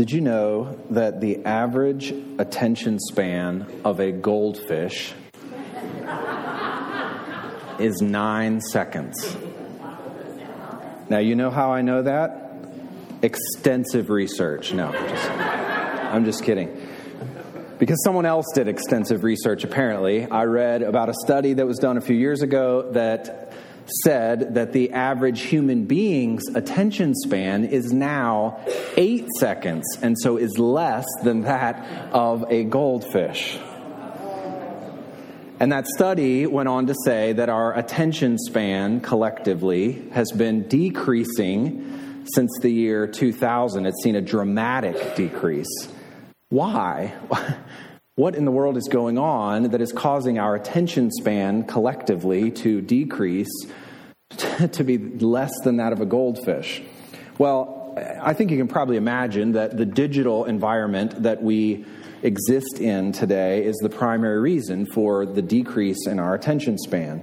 Did you know that the average attention span of a goldfish is nine seconds? Now, you know how I know that? Extensive research. No, just, I'm just kidding. Because someone else did extensive research, apparently. I read about a study that was done a few years ago that said that the average human being's attention span is now eight seconds, and so is less than that of a goldfish. And that study went on to say that our attention span collectively has been decreasing since the year 2000. It's seen a dramatic decrease. Why? What in the world is going on that is causing our attention span collectively to decrease to be less than that of a goldfish? Well, I think you can probably imagine that the digital environment that we exist in today is the primary reason for the decrease in our attention span.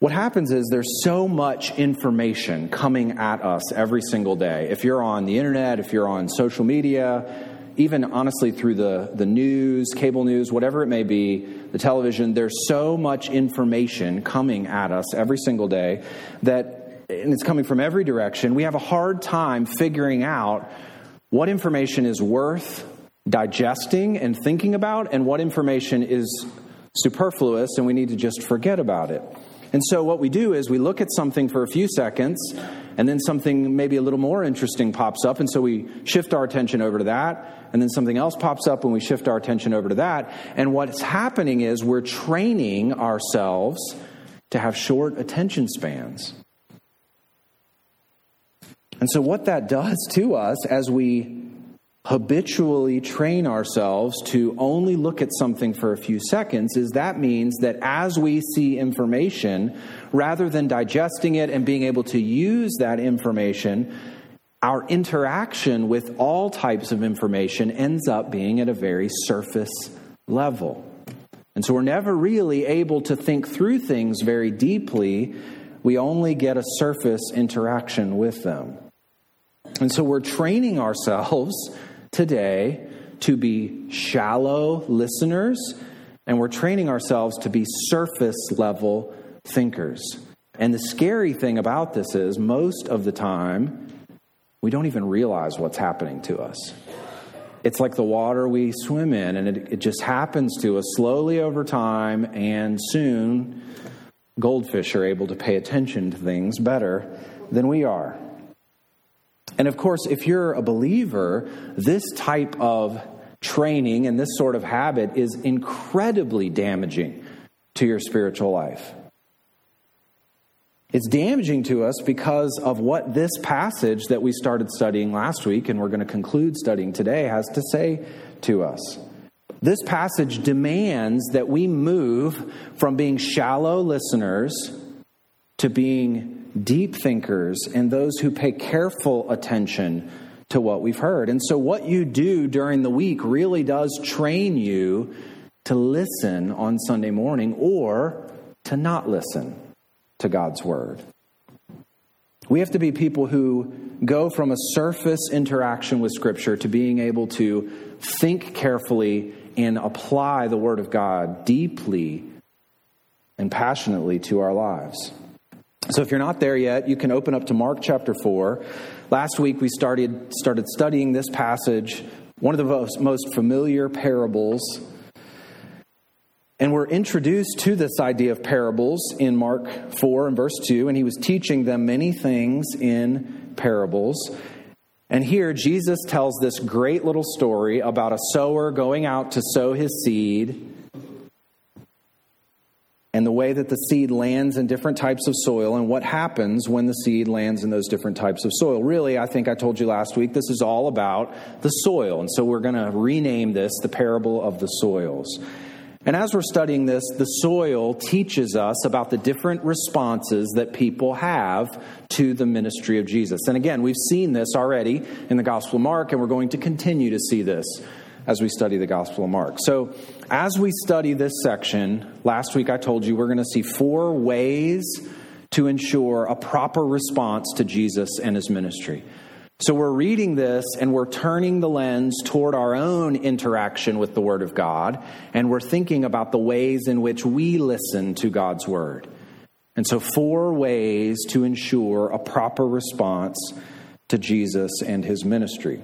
What happens is there's so much information coming at us every single day. If you're on the internet, if you're on social media, even honestly through the, the news, cable news, whatever it may be, the television, there's so much information coming at us every single day that, and it's coming from every direction, we have a hard time figuring out what information is worth digesting and thinking about and what information is superfluous and we need to just forget about it. And so, what we do is we look at something for a few seconds, and then something maybe a little more interesting pops up, and so we shift our attention over to that, and then something else pops up, and we shift our attention over to that. And what's happening is we're training ourselves to have short attention spans. And so, what that does to us as we habitually train ourselves to only look at something for a few seconds is that means that as we see information, rather than digesting it and being able to use that information, our interaction with all types of information ends up being at a very surface level. And so we're never really able to think through things very deeply. We only get a surface interaction with them. And so we're training ourselves today to be shallow listeners, and we're training ourselves to be surface level thinkers. And the scary thing about this is, most of the time, we don't even realize what's happening to us. It's like the water we swim in, and it, it just happens to us slowly over time, and soon goldfish are able to pay attention to things better than we are. And of course, if you're a believer, this type of training and this sort of habit is incredibly damaging to your spiritual life. It's damaging to us because of what this passage that we started studying last week and we're going to conclude studying today has to say to us. This passage demands that we move from being shallow listeners to being deep thinkers and those who pay careful attention to what we've heard. And so, what you do during the week really does train you to listen on Sunday morning or to not listen to God's word. We have to be people who go from a surface interaction with Scripture to being able to think carefully and apply the Word of God deeply and passionately to our lives. So if you're not there yet, you can open up to Mark chapter 4. Last week we started started studying this passage, one of the most, most familiar parables. And we're introduced to this idea of parables in Mark 4 and verse 2, and he was teaching them many things in parables. And here Jesus tells this great little story about a sower going out to sow his seed and the way that the seed lands in different types of soil and what happens when the seed lands in those different types of soil. Really, I think I told you last week, this is all about the soil. And so we're going to rename this the parable of the soils. And as we're studying this, the soil teaches us about the different responses that people have to the ministry of Jesus. And again, we've seen this already in the Gospel of Mark, and we're going to continue to see this as we study the Gospel of Mark. So, as we study this section, last week I told you we're going to see four ways to ensure a proper response to Jesus and his ministry. So we're reading this and we're turning the lens toward our own interaction with the Word of God, and we're thinking about the ways in which we listen to God's Word. And so, four ways to ensure a proper response to Jesus and his ministry.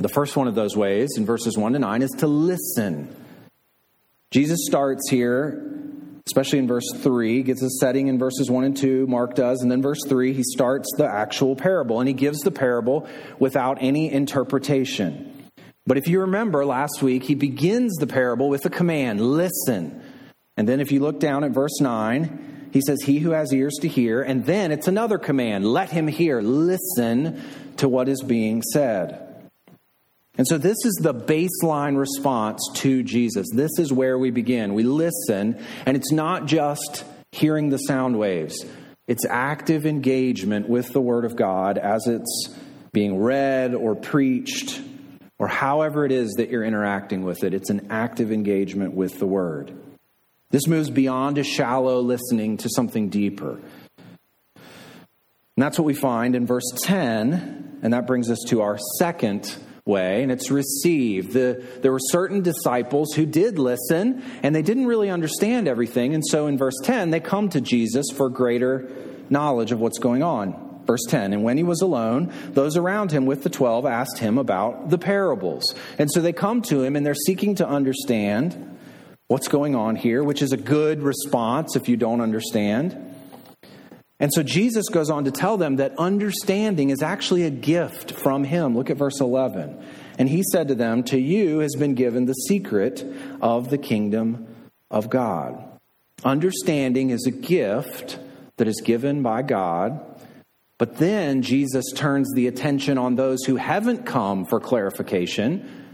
The first one of those ways, in verses 1 to 9, is to listen. Jesus starts here especially in verse 3, gets a setting in verses 1 and 2, Mark does, and then verse 3, he starts the actual parable, and he gives the parable without any interpretation. But if you remember last week, he begins the parable with a command listen. And then if you look down at verse 9, he says, He who has ears to hear. And then it's another command let him hear, listen to what is being said. And so, this is the baseline response to Jesus. This is where we begin. We listen, and it's not just hearing the sound waves, it's active engagement with the Word of God as it's being read or preached, or however it is that you're interacting with it. It's an active engagement with the Word. This moves beyond a shallow listening to something deeper. And that's what we find in verse 10, and that brings us to our second way, and it's received. The, there were certain disciples who did listen, and they didn't really understand everything. And so in verse 10, they come to Jesus for greater knowledge of what's going on. Verse 10 And when he was alone, those around him with the twelve asked him about the parables. And so they come to him and they're seeking to understand what's going on here, which is a good response if you don't understand. And so Jesus goes on to tell them that understanding is actually a gift from him. Look at verse 11. And he said to them, To you has been given the secret of the kingdom of God. Understanding is a gift that is given by God. But then Jesus turns the attention on those who haven't come for clarification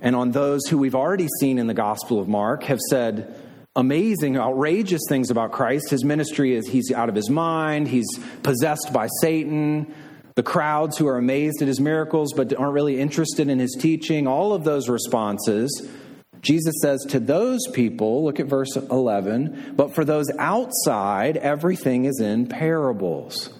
and on those who we've already seen in the Gospel of Mark have said, amazing, outrageous things about Christ. His ministry is he's out of his mind, he's possessed by Satan. The crowds who are amazed at his miracles but aren't really interested in his teaching, all of those responses, Jesus says to those people, look at verse 11, but for those outside, everything is in parables.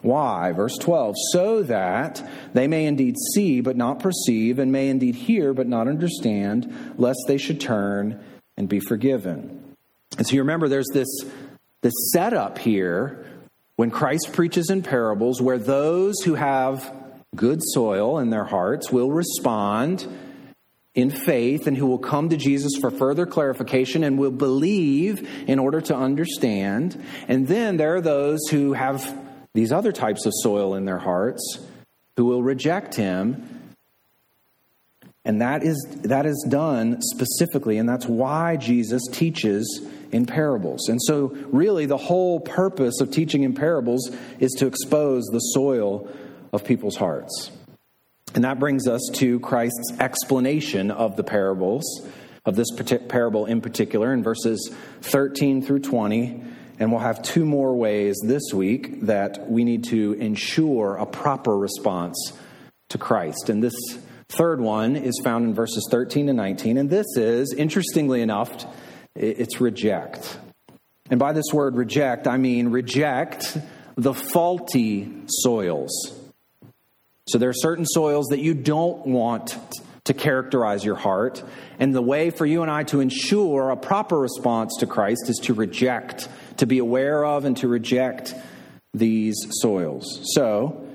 Why? Verse 12, so that they may indeed see but not perceive, and may indeed hear but not understand, lest they should turn and be forgiven. And so you remember there's this, this setup here when Christ preaches in parables where those who have good soil in their hearts will respond in faith and who will come to Jesus for further clarification and will believe in order to understand. And then there are those who have these other types of soil in their hearts who will reject him and that is, that is done specifically, and that's why Jesus teaches in parables. And so, really, the whole purpose of teaching in parables is to expose the soil of people's hearts. And that brings us to Christ's explanation of the parables, of this parable in particular, in verses 13 through 20. And we'll have two more ways this week that we need to ensure a proper response to Christ. And this Third one is found in verses 13 to 19, and this is, interestingly enough, it's reject. And by this word reject, I mean reject the faulty soils. So there are certain soils that you don't want to characterize your heart. And the way for you and I to ensure a proper response to Christ is to reject, to be aware of, and to reject these soils. So,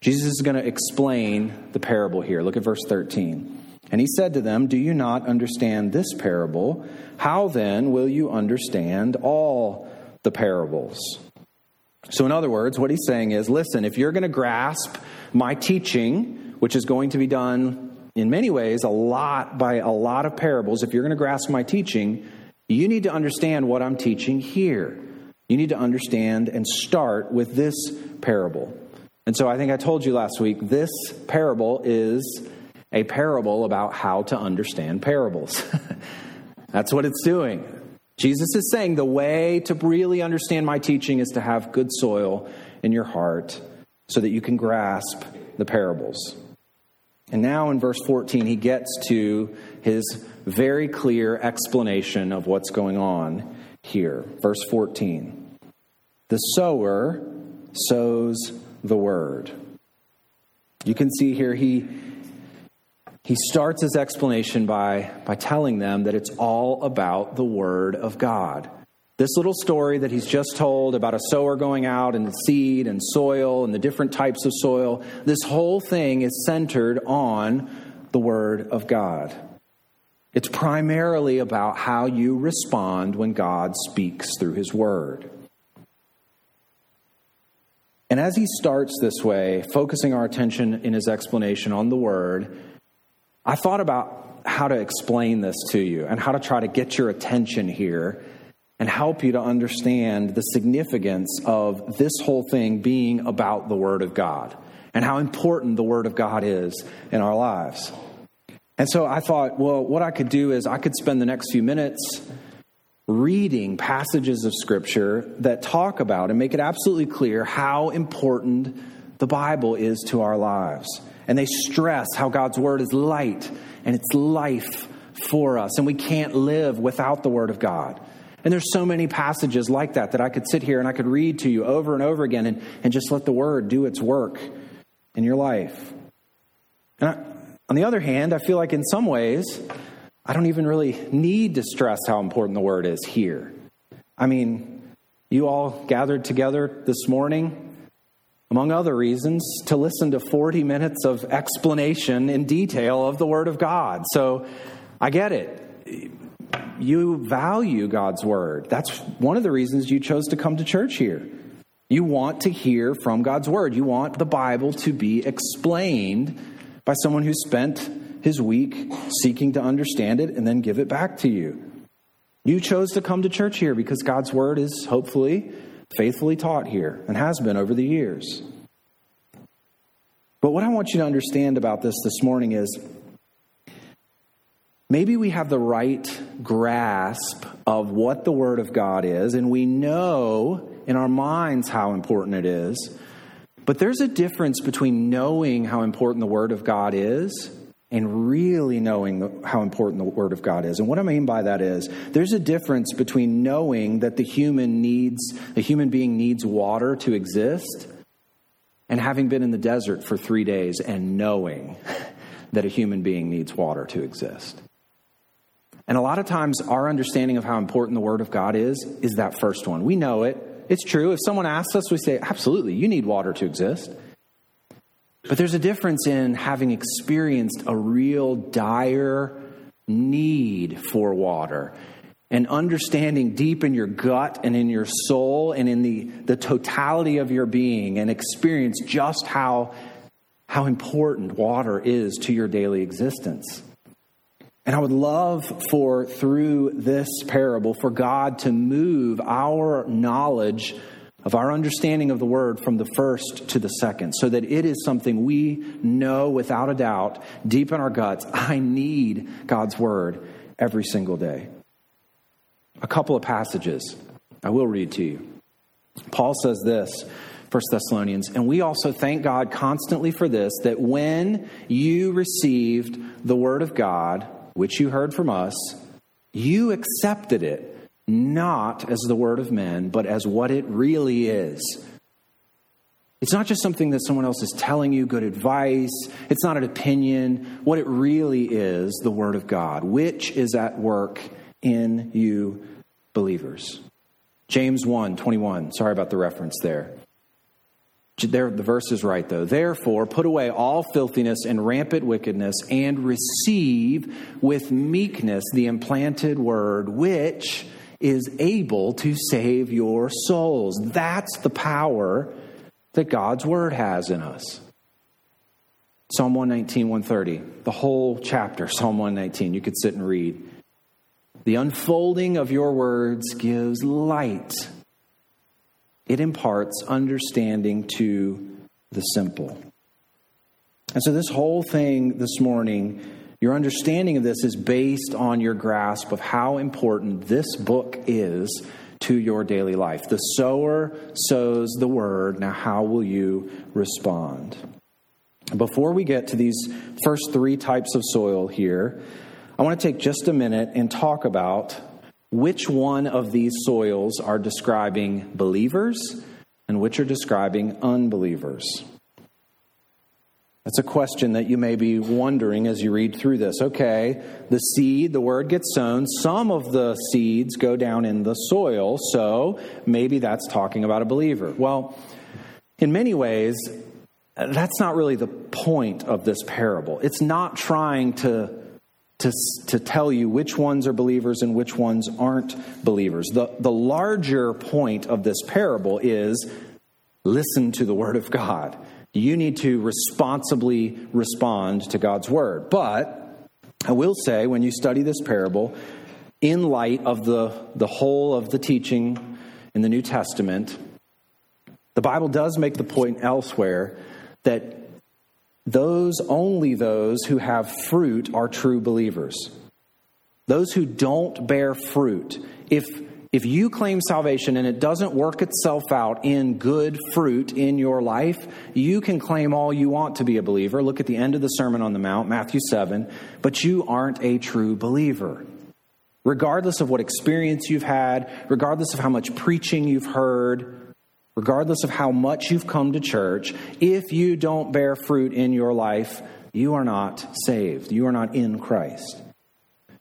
Jesus is going to explain the parable here. Look at verse 13. And he said to them, Do you not understand this parable? How then will you understand all the parables? So, in other words, what he's saying is listen, if you're going to grasp my teaching, which is going to be done in many ways a lot by a lot of parables, if you're going to grasp my teaching, you need to understand what I'm teaching here. You need to understand and start with this parable. And so I think I told you last week this parable is a parable about how to understand parables. That's what it's doing. Jesus is saying the way to really understand my teaching is to have good soil in your heart so that you can grasp the parables. And now in verse 14, he gets to his very clear explanation of what's going on here. Verse 14 The sower sows the word. You can see here he he starts his explanation by, by telling them that it's all about the Word of God. This little story that he's just told about a sower going out and the seed and soil and the different types of soil, this whole thing is centered on the Word of God. It's primarily about how you respond when God speaks through His Word. And as he starts this way, focusing our attention in his explanation on the Word, I thought about how to explain this to you and how to try to get your attention here and help you to understand the significance of this whole thing being about the Word of God and how important the Word of God is in our lives. And so I thought, well, what I could do is I could spend the next few minutes reading passages of Scripture that talk about and make it absolutely clear how important the Bible is to our lives and they stress how God's word is light and it's life for us, and we can't live without the word of God. And there's so many passages like that that I could sit here and I could read to you over and over again and, and just let the word do its work in your life. And I, on the other hand, I feel like in some ways, I don't even really need to stress how important the word is here. I mean, you all gathered together this morning among other reasons, to listen to 40 minutes of explanation in detail of the Word of God. So I get it. You value God's Word. That's one of the reasons you chose to come to church here. You want to hear from God's Word. You want the Bible to be explained by someone who spent his week seeking to understand it and then give it back to you. You chose to come to church here because God's Word is hopefully faithfully taught here and has been over the years. But what I want you to understand about this this morning is maybe we have the right grasp of what the Word of God is, and we know in our minds how important it is. But there's a difference between knowing how important the Word of God is and really knowing how important the Word of God is. And what I mean by that is there's a difference between knowing that the human needs, the human being needs water to exist, and having been in the desert for three days and knowing that a human being needs water to exist. And a lot of times, our understanding of how important the Word of God is is that first one. We know it. It's true. If someone asks us, we say, Absolutely, you need water to exist. But there's a difference in having experienced a real dire need for water and understanding deep in your gut and in your soul and in the, the totality of your being and experience just how, how important water is to your daily existence. And I would love for, through this parable, for God to move our knowledge of our understanding of the word from the first to the second, so that it is something we know without a doubt deep in our guts. I need God's word every single day. A couple of passages I will read to you. Paul says this, 1 Thessalonians, and we also thank God constantly for this, that when you received the word of God, which you heard from us, you accepted it not as the word of men, but as what it really is. It's not just something that someone else is telling you, good advice. It's not an opinion. What it really is, the Word of God, which is at work in you believers. James 1 21. Sorry about the reference there. There, the verse is right, though. Therefore, put away all filthiness and rampant wickedness, and receive with meekness the implanted word, which is able to save your souls. That's the power that God's word has in us. Psalm 119, 130, the whole chapter, Psalm 119, you could sit and read. The unfolding of your words gives light, it imparts understanding to the simple. And so, this whole thing this morning your understanding of this is based on your grasp of how important this book is to your daily life. The sower sows the word. Now, how will you respond? Before we get to these first three types of soil here, I want to take just a minute and talk about which one of these soils are describing believers and which are describing unbelievers? That's a question that you may be wondering as you read through this. Okay, the seed, the word gets sown. Some of the seeds go down in the soil, so maybe that's talking about a believer. Well, in many ways, that's not really the point of this parable. It's not trying to, to, to tell you which ones are believers and which ones aren't believers. The, the larger point of this parable is listen to the word of God you need to responsibly respond to God's word. But I will say, when you study this parable, in light of the, the whole of the teaching in the New Testament, the Bible does make the point elsewhere that those, only those who have fruit, are true believers. Those who don't bear fruit, if if you claim salvation and it doesn't work itself out in good fruit in your life, you can claim all you want to be a believer. Look at the end of the Sermon on the Mount, Matthew 7, but you aren't a true believer. Regardless of what experience you've had, regardless of how much preaching you've heard, regardless of how much you've come to church, if you don't bear fruit in your life, you are not saved. You are not in Christ.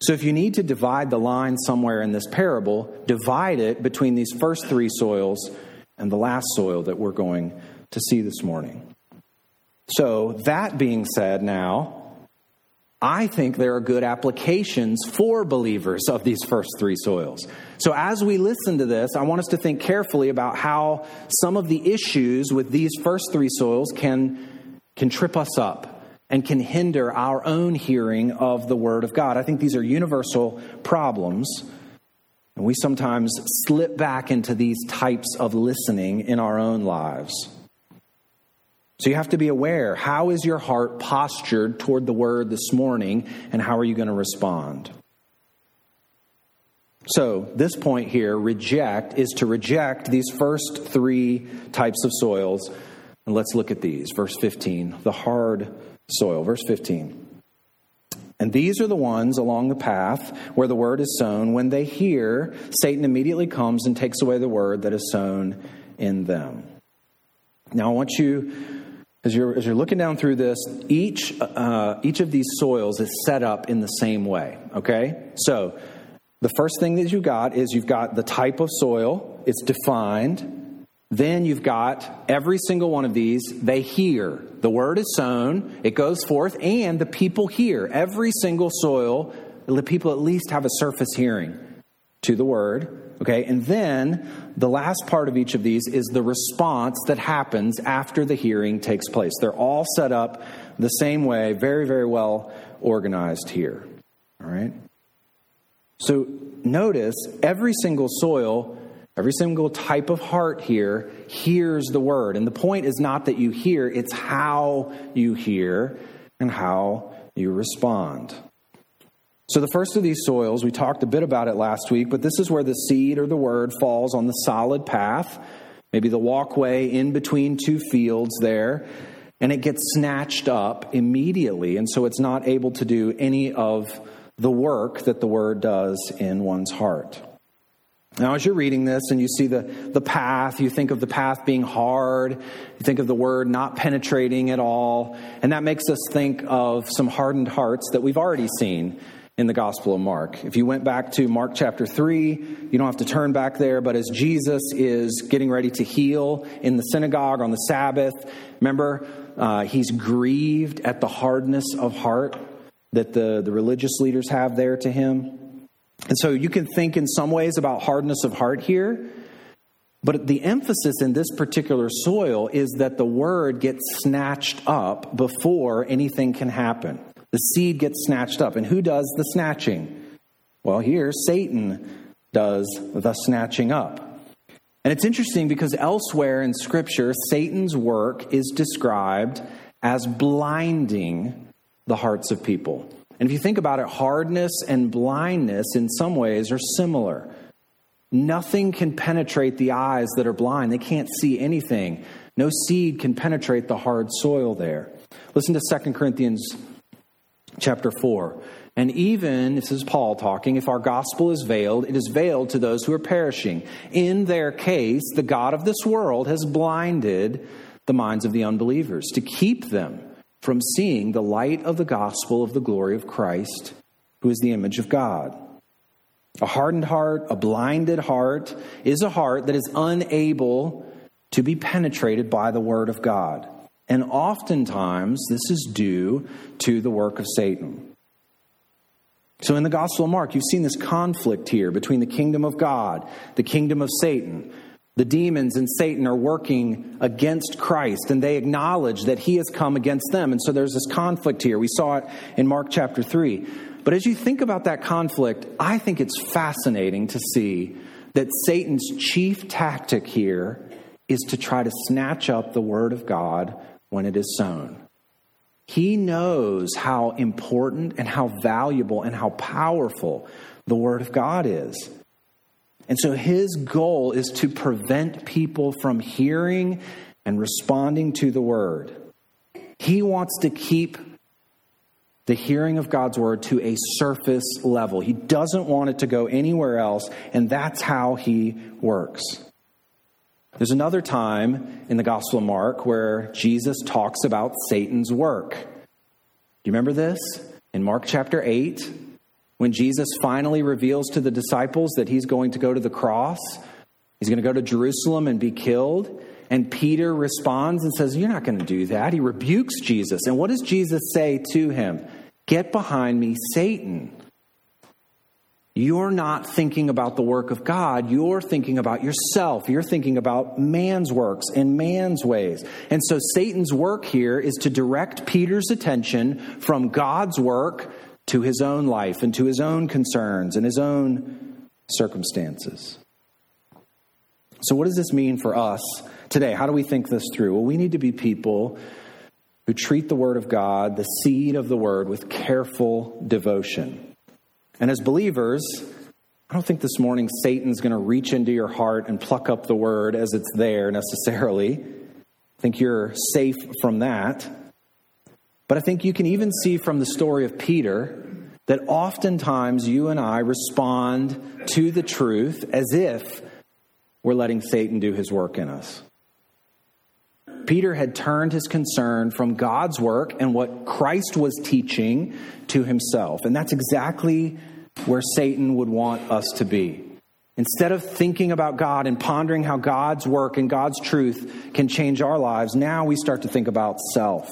So, if you need to divide the line somewhere in this parable, divide it between these first three soils and the last soil that we're going to see this morning. So, that being said, now, I think there are good applications for believers of these first three soils. So, as we listen to this, I want us to think carefully about how some of the issues with these first three soils can, can trip us up and can hinder our own hearing of the Word of God. I think these are universal problems. And we sometimes slip back into these types of listening in our own lives. So you have to be aware how is your heart postured toward the Word this morning, and how are you going to respond? So, this point here, reject, is to reject these first three types of soils. And let's look at these. Verse 15 the hard soil. Verse 15. And these are the ones along the path where the word is sown. When they hear, Satan immediately comes and takes away the word that is sown in them. Now, I want you, as you're, as you're looking down through this, each, uh, each of these soils is set up in the same way, okay? So, the first thing that you got is you've got the type of soil, it's defined. Then you've got every single one of these, they hear. The word is sown, it goes forth, and the people hear. Every single soil, the people at least have a surface hearing to the word. Okay, and then the last part of each of these is the response that happens after the hearing takes place. They're all set up the same way, very, very well organized here. All right? So notice every single soil Every single type of heart here hears the word. And the point is not that you hear, it's how you hear and how you respond. So, the first of these soils, we talked a bit about it last week, but this is where the seed or the word falls on the solid path, maybe the walkway in between two fields there, and it gets snatched up immediately. And so it's not able to do any of the work that the word does in one's heart. Now, as you're reading this and you see the, the path, you think of the path being hard, you think of the word not penetrating at all, and that makes us think of some hardened hearts that we've already seen in the Gospel of Mark. If you went back to Mark chapter 3, you don't have to turn back there, but as Jesus is getting ready to heal in the synagogue on the Sabbath, remember, uh, he's grieved at the hardness of heart that the, the religious leaders have there to him. And so you can think in some ways about hardness of heart here, but the emphasis in this particular soil is that the word gets snatched up before anything can happen. The seed gets snatched up. And who does the snatching? Well, here, Satan does the snatching up. And it's interesting because elsewhere in Scripture, Satan's work is described as blinding the hearts of people. And if you think about it, hardness and blindness in some ways are similar. Nothing can penetrate the eyes that are blind, they can't see anything. No seed can penetrate the hard soil there. Listen to 2 Corinthians chapter 4. And even, this is Paul talking, if our gospel is veiled, it is veiled to those who are perishing. In their case, the God of this world has blinded the minds of the unbelievers to keep them from seeing the light of the gospel of the glory of Christ, who is the image of God. A hardened heart, a blinded heart, is a heart that is unable to be penetrated by the word of God. And oftentimes, this is due to the work of Satan. So, in the Gospel of Mark, you've seen this conflict here between the kingdom of God, the kingdom of Satan. The demons and Satan are working against Christ, and they acknowledge that he has come against them. And so there's this conflict here. We saw it in Mark chapter 3. But as you think about that conflict, I think it's fascinating to see that Satan's chief tactic here is to try to snatch up the word of God when it is sown. He knows how important and how valuable and how powerful the word of God is. And so his goal is to prevent people from hearing and responding to the word. He wants to keep the hearing of God's word to a surface level. He doesn't want it to go anywhere else, and that's how he works. There's another time in the Gospel of Mark where Jesus talks about Satan's work. Do you remember this? In Mark chapter 8, when Jesus finally reveals to the disciples that he's going to go to the cross, he's going to go to Jerusalem and be killed. And Peter responds and says, You're not going to do that. He rebukes Jesus. And what does Jesus say to him? Get behind me, Satan. You're not thinking about the work of God. You're thinking about yourself. You're thinking about man's works and man's ways. And so Satan's work here is to direct Peter's attention from God's work to his own life and to his own concerns and his own circumstances. So, what does this mean for us today? How do we think this through? Well, we need to be people who treat the Word of God, the seed of the Word, with careful devotion. And as believers, I don't think this morning Satan's going to reach into your heart and pluck up the Word as it's there necessarily. I think you're safe from that. But I think you can even see from the story of Peter that oftentimes you and I respond to the truth as if we're letting Satan do his work in us. Peter had turned his concern from God's work and what Christ was teaching to himself. And that's exactly where Satan would want us to be. Instead of thinking about God and pondering how God's work and God's truth can change our lives, now we start to think about self.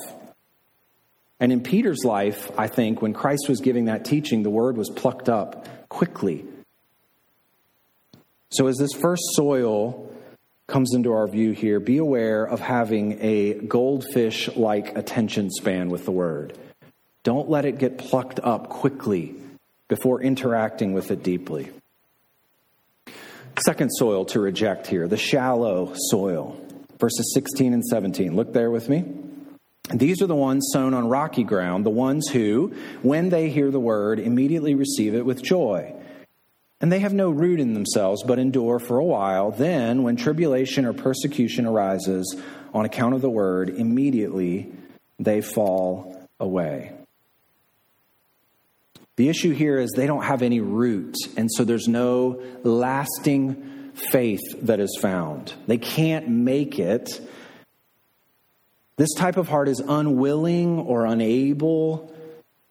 And in Peter's life, I think, when Christ was giving that teaching, the word was plucked up quickly. So, as this first soil comes into our view here, be aware of having a goldfish like attention span with the word. Don't let it get plucked up quickly before interacting with it deeply. Second soil to reject here, the shallow soil, verses 16 and 17. Look there with me. These are the ones sown on rocky ground, the ones who, when they hear the word, immediately receive it with joy. And they have no root in themselves, but endure for a while. Then, when tribulation or persecution arises on account of the word, immediately they fall away. The issue here is they don't have any root, and so there's no lasting faith that is found. They can't make it this type of heart is unwilling or unable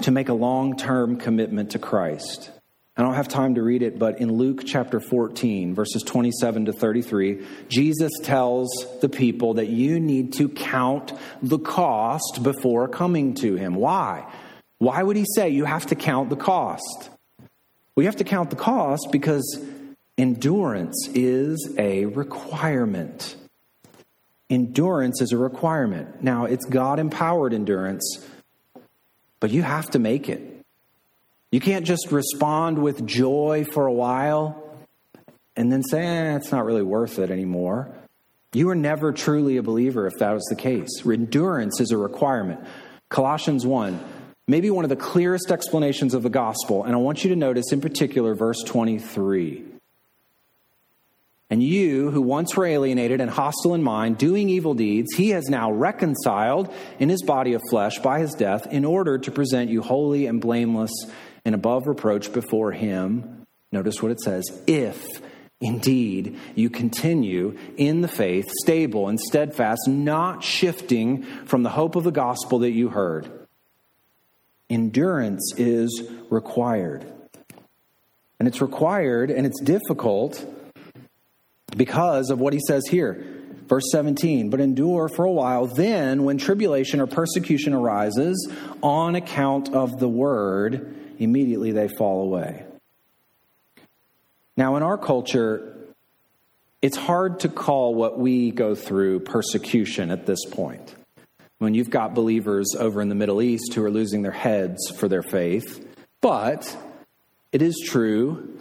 to make a long term commitment to Christ. I don't have time to read it, but in Luke chapter 14, verses 27 to 33, Jesus tells the people that you need to count the cost before coming to him. Why? Why would he say you have to count the cost? We have to count the cost because endurance is a requirement. Endurance is a requirement. Now, it's God empowered endurance, but you have to make it. You can't just respond with joy for a while and then say, eh, it's not really worth it anymore. You are never truly a believer if that was the case. Endurance is a requirement. Colossians 1, maybe one of the clearest explanations of the gospel, and I want you to notice in particular verse 23. And you, who once were alienated and hostile in mind, doing evil deeds, he has now reconciled in his body of flesh by his death, in order to present you holy and blameless and above reproach before him. Notice what it says if indeed you continue in the faith, stable and steadfast, not shifting from the hope of the gospel that you heard. Endurance is required. And it's required and it's difficult because of what he says here. Verse 17, but endure for a while. Then, when tribulation or persecution arises on account of the word, immediately they fall away. Now, in our culture, it's hard to call what we go through persecution at this point. When you've got believers over in the Middle East who are losing their heads for their faith, but it is true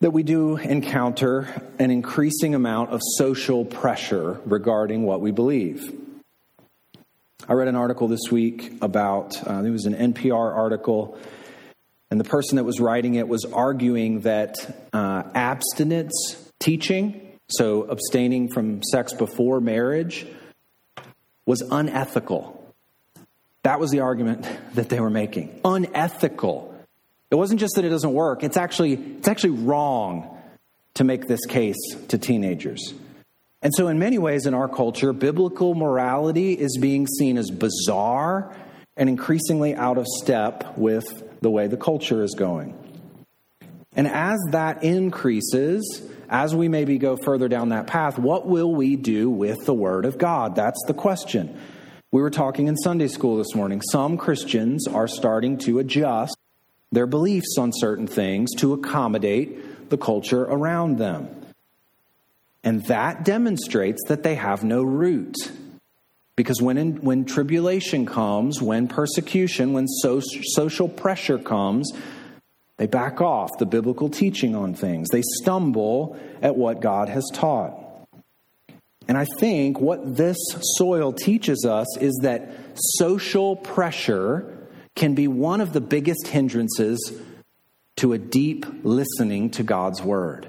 that we do encounter an increasing amount of social pressure regarding what we believe. I read an article this week about, uh, it was an NPR article, and the person that was writing it was arguing that uh, abstinence teaching, so abstaining from sex before marriage, was unethical. That was the argument that they were making. Unethical. It wasn't just that it doesn't work, it's actually, it's actually wrong to make this case to teenagers. And so, in many ways, in our culture, biblical morality is being seen as bizarre and increasingly out of step with the way the culture is going. And as that increases, as we maybe go further down that path, what will we do with the Word of God? That's the question. We were talking in Sunday school this morning. Some Christians are starting to adjust their beliefs on certain things to accommodate the culture around them. And that demonstrates that they have no root. Because when, in, when tribulation comes, when persecution, when so, social pressure comes, they back off the biblical teaching on things. They stumble at what God has taught. And I think what this soil teaches us is that social pressure can be one of the biggest hindrances to a deep listening to God's word.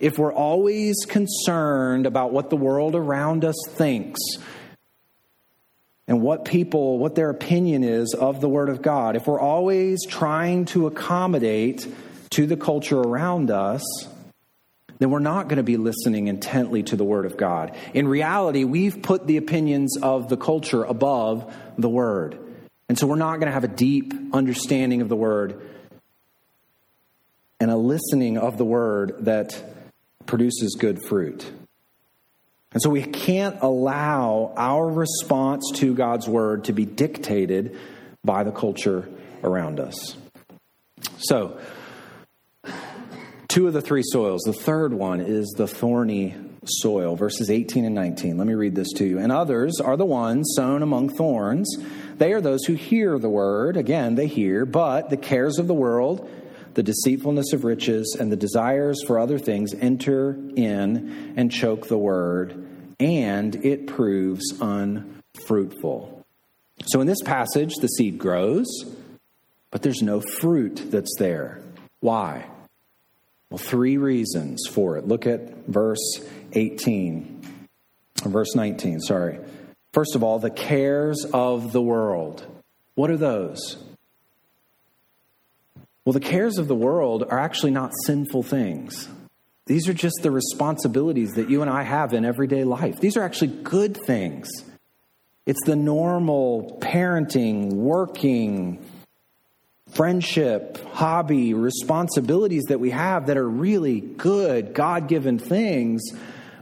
If we're always concerned about what the world around us thinks and what people, what their opinion is of the word of God, if we're always trying to accommodate to the culture around us, then we're not going to be listening intently to the Word of God. In reality, we've put the opinions of the culture above the Word. And so we're not going to have a deep understanding of the word and a listening of the word that produces good fruit. And so we can't allow our response to God's word to be dictated by the culture around us. So, two of the three soils. The third one is the thorny soil, verses 18 and 19. Let me read this to you. And others are the ones sown among thorns they are those who hear the word. Again, they hear, but the cares of the world, the deceitfulness of riches, and the desires for other things enter in and choke the word, and it proves unfruitful. So in this passage, the seed grows, but there's no fruit that's there. Why? Well, three reasons for it. Look at verse 18, verse 19, sorry. First of all, the cares of the world. What are those? Well, the cares of the world are actually not sinful things. These are just the responsibilities that you and I have in everyday life. These are actually good things. It's the normal parenting, working, friendship, hobby, responsibilities that we have that are really good, God given things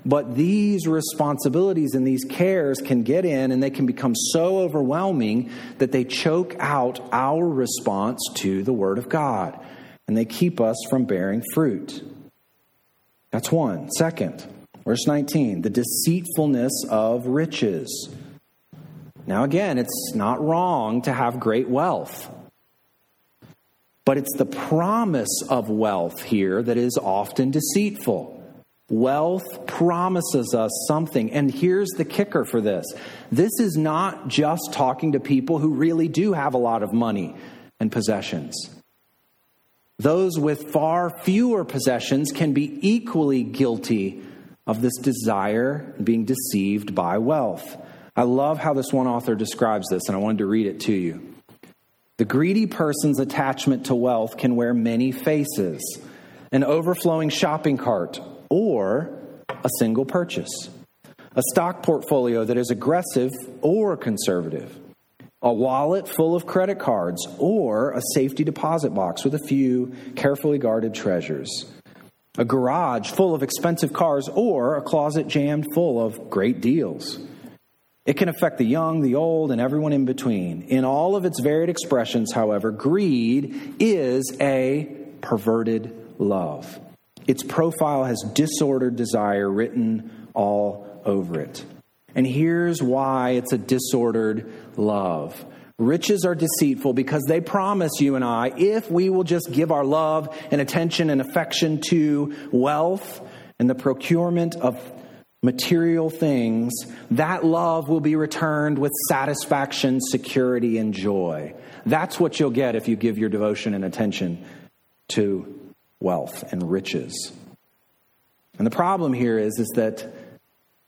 but these responsibilities and these cares can get in and they can become so overwhelming that they choke out our response to the Word of God and they keep us from bearing fruit. That's one. Second, verse 19, the deceitfulness of riches. Now, again, it's not wrong to have great wealth. But it's the promise of wealth here that is often deceitful. Wealth promises us something. And here's the kicker for this this is not just talking to people who really do have a lot of money and possessions. Those with far fewer possessions can be equally guilty of this desire, being deceived by wealth. I love how this one author describes this, and I wanted to read it to you. The greedy person's attachment to wealth can wear many faces an overflowing shopping cart or a single purchase, a stock portfolio that is aggressive or conservative, a wallet full of credit cards, or a safety deposit box with a few carefully guarded treasures, a garage full of expensive cars, or a closet jammed full of great deals. It can affect the young, the old, and everyone in between. In all of its varied expressions, however, greed is a perverted love. Its profile has disordered desire written all over it. And here's why it's a disordered love. Riches are deceitful because they promise you and I, if we will just give our love and attention and affection to wealth and the procurement of material things, that love will be returned with satisfaction, security, and joy. That's what you'll get if you give your devotion and attention to wealth and riches. And the problem here is, is that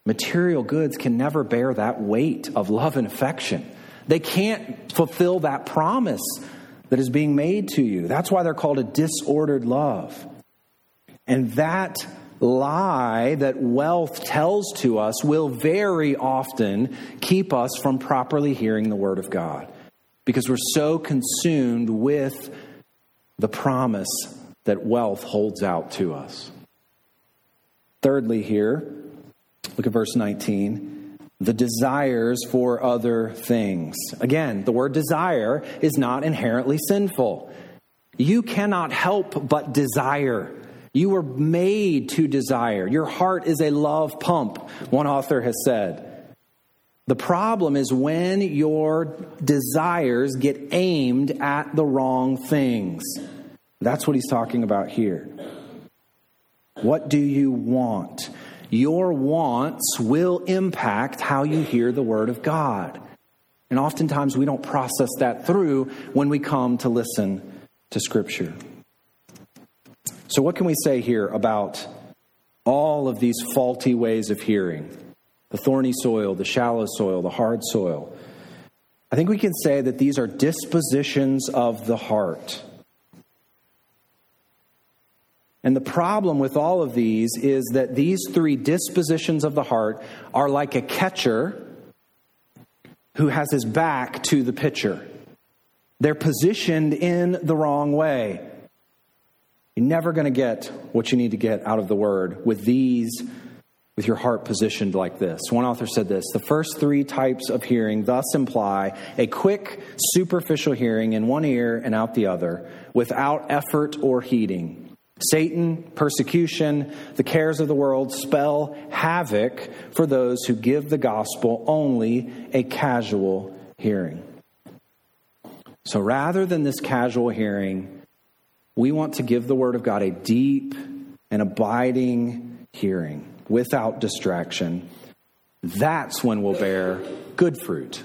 material goods can never bear that weight of love and affection. They can't fulfill that promise that is being made to you. That's why they're called a disordered love. And that lie that wealth tells to us will very often keep us from properly hearing the Word of God because we're so consumed with the promise that wealth holds out to us. Thirdly, here, look at verse 19 the desires for other things. Again, the word desire is not inherently sinful. You cannot help but desire. You were made to desire. Your heart is a love pump, one author has said. The problem is when your desires get aimed at the wrong things. That's what he's talking about here. What do you want? Your wants will impact how you hear the word of God. And oftentimes we don't process that through when we come to listen to Scripture. So, what can we say here about all of these faulty ways of hearing? The thorny soil, the shallow soil, the hard soil. I think we can say that these are dispositions of the heart. And the problem with all of these is that these three dispositions of the heart are like a catcher who has his back to the pitcher. They're positioned in the wrong way. You're never going to get what you need to get out of the word with these, with your heart positioned like this. One author said this The first three types of hearing thus imply a quick, superficial hearing in one ear and out the other, without effort or heeding. Satan, persecution, the cares of the world spell havoc for those who give the gospel only a casual hearing. So rather than this casual hearing, we want to give the Word of God a deep and abiding hearing without distraction. That's when we'll bear good fruit.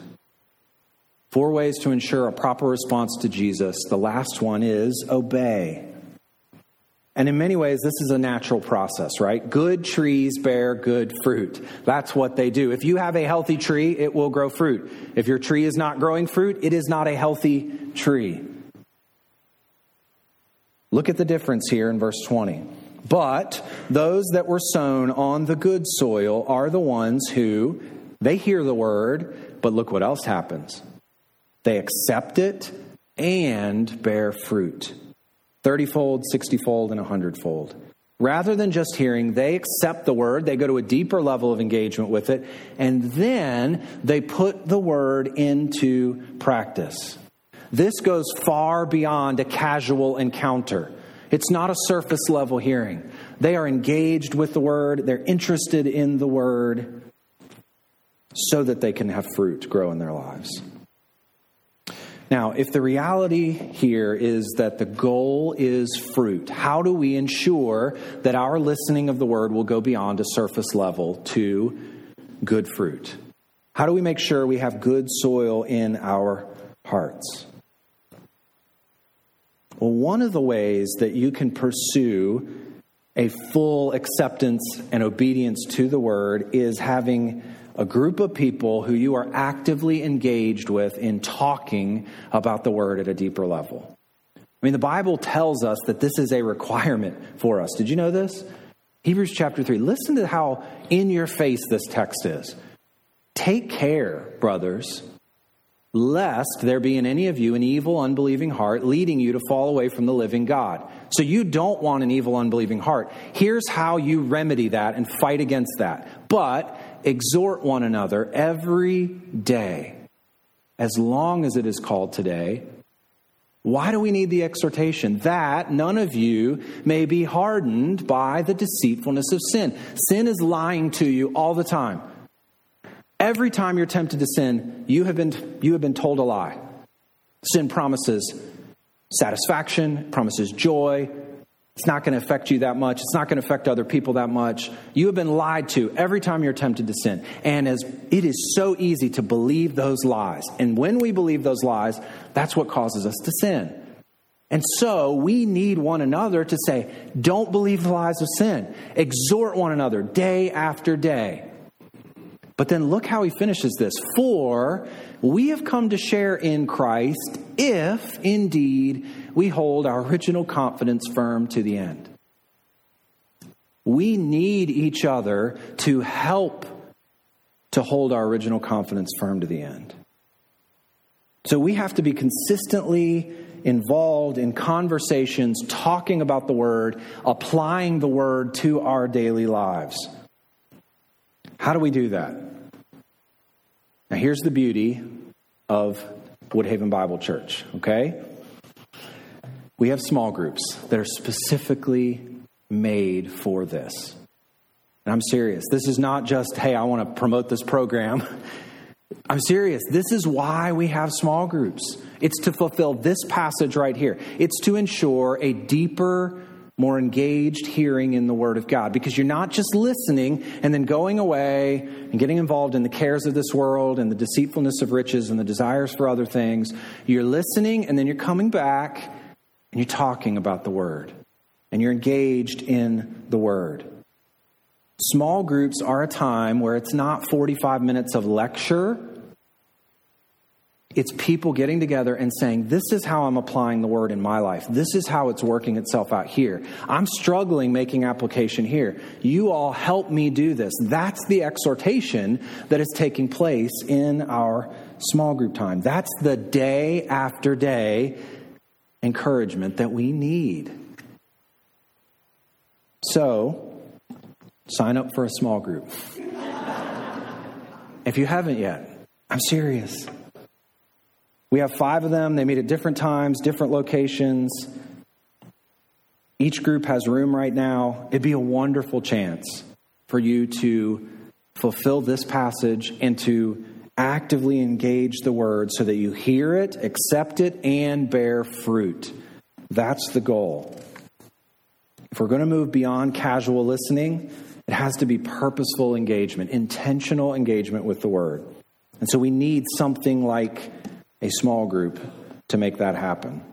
Four ways to ensure a proper response to Jesus. The last one is obey. And in many ways, this is a natural process, right? Good trees bear good fruit. That's what they do. If you have a healthy tree, it will grow fruit. If your tree is not growing fruit, it is not a healthy tree. Look at the difference here in verse 20. But those that were sown on the good soil are the ones who they hear the word, but look what else happens. They accept it and bear fruit 30 fold, 60 fold, and 100 fold. Rather than just hearing, they accept the word, they go to a deeper level of engagement with it, and then they put the word into practice. This goes far beyond a casual encounter. It's not a surface level hearing. They are engaged with the word, they're interested in the word so that they can have fruit grow in their lives. Now, if the reality here is that the goal is fruit, how do we ensure that our listening of the word will go beyond a surface level to good fruit? How do we make sure we have good soil in our hearts? Well, one of the ways that you can pursue a full acceptance and obedience to the word is having a group of people who you are actively engaged with in talking about the word at a deeper level. I mean, the Bible tells us that this is a requirement for us. Did you know this? Hebrews chapter 3. Listen to how in your face this text is. Take care, brothers, lest there be in any of you an evil, unbelieving heart leading you to fall away from the living God. So you don't want an evil, unbelieving heart. Here's how you remedy that and fight against that. But exhort one another every day, as long as it is called today. Why do we need the exhortation? That none of you may be hardened by the deceitfulness of sin. Sin is lying to you all the time. Every time you're tempted to sin, you have been, you have been told a lie. Sin promises satisfaction, promises joy, it's not going to affect you that much. It's not going to affect other people that much. You have been lied to every time you're tempted to sin. And as it is so easy to believe those lies. And when we believe those lies, that's what causes us to sin. And so we need one another to say, don't believe the lies of sin. Exhort one another day after day. But then look how he finishes this. For we have come to share in Christ if indeed we hold our original confidence firm to the end. We need each other to help to hold our original confidence firm to the end. So we have to be consistently involved in conversations, talking about the Word, applying the Word to our daily lives. How do we do that? Now, here's the beauty of Woodhaven Bible Church, okay? We have small groups that are specifically made for this. And I'm serious. This is not just, hey, I want to promote this program. I'm serious. This is why we have small groups. It's to fulfill this passage right here. It's to ensure a deeper, more engaged hearing in the Word of God because you're not just listening and then going away and getting involved in the cares of this world and the deceitfulness of riches and the desires for other things. You're listening and then you're coming back and you're talking about the Word and you're engaged in the Word. Small groups are a time where it's not 45 minutes of lecture. It's people getting together and saying, This is how I'm applying the word in my life. This is how it's working itself out here. I'm struggling making application here. You all help me do this. That's the exhortation that is taking place in our small group time. That's the day after day encouragement that we need. So, sign up for a small group. if you haven't yet, I'm serious. We have five of them. They meet at different times, different locations. Each group has room right now. It'd be a wonderful chance for you to fulfill this passage and to actively engage the word so that you hear it, accept it, and bear fruit. That's the goal. If we're going to move beyond casual listening, it has to be purposeful engagement, intentional engagement with the word. And so we need something like a small group to make that happen.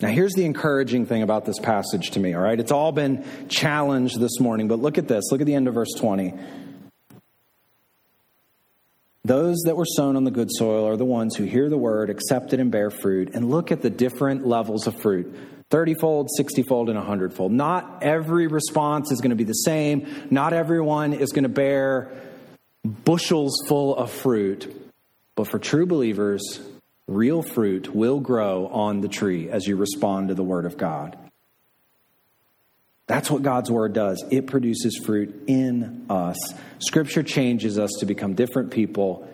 Now, here's the encouraging thing about this passage to me, all right? It's all been challenged this morning, but look at this. Look at the end of verse 20. Those that were sown on the good soil are the ones who hear the word, accept it, and bear fruit. And look at the different levels of fruit 30 fold, 60 fold, and 100 fold. Not every response is going to be the same. Not everyone is going to bear bushels full of fruit. But for true believers, real fruit will grow on the tree as you respond to the word of God. That's what God's word does. It produces fruit in us. Scripture changes us to become different people.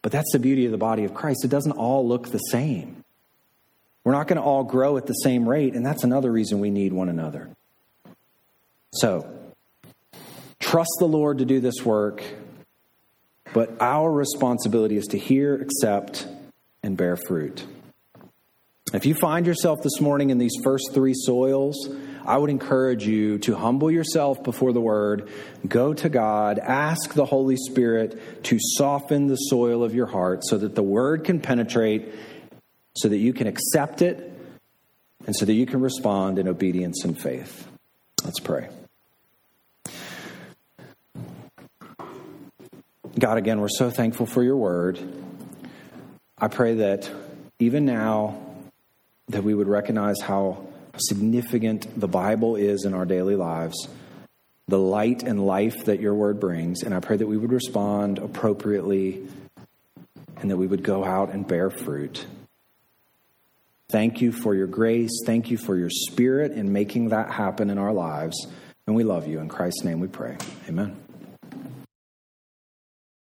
But that's the beauty of the body of Christ. It doesn't all look the same. We're not going to all grow at the same rate, and that's another reason we need one another. So, trust the Lord to do this work, but our responsibility is to hear, accept, and bear fruit. If you find yourself this morning in these first three soils, I would encourage you to humble yourself before the Word, go to God, ask the Holy Spirit to soften the soil of your heart so that the Word can penetrate, so that you can accept it, and so that you can respond in obedience and faith. Let's pray. God, again, we're so thankful for your word. I pray that even now, that we would recognize how significant the Bible is in our daily lives, the light and life that your word brings. And I pray that we would respond appropriately and that we would go out and bear fruit. Thank you for your grace. Thank you for your spirit in making that happen in our lives. And we love you. In Christ's name we pray. Amen.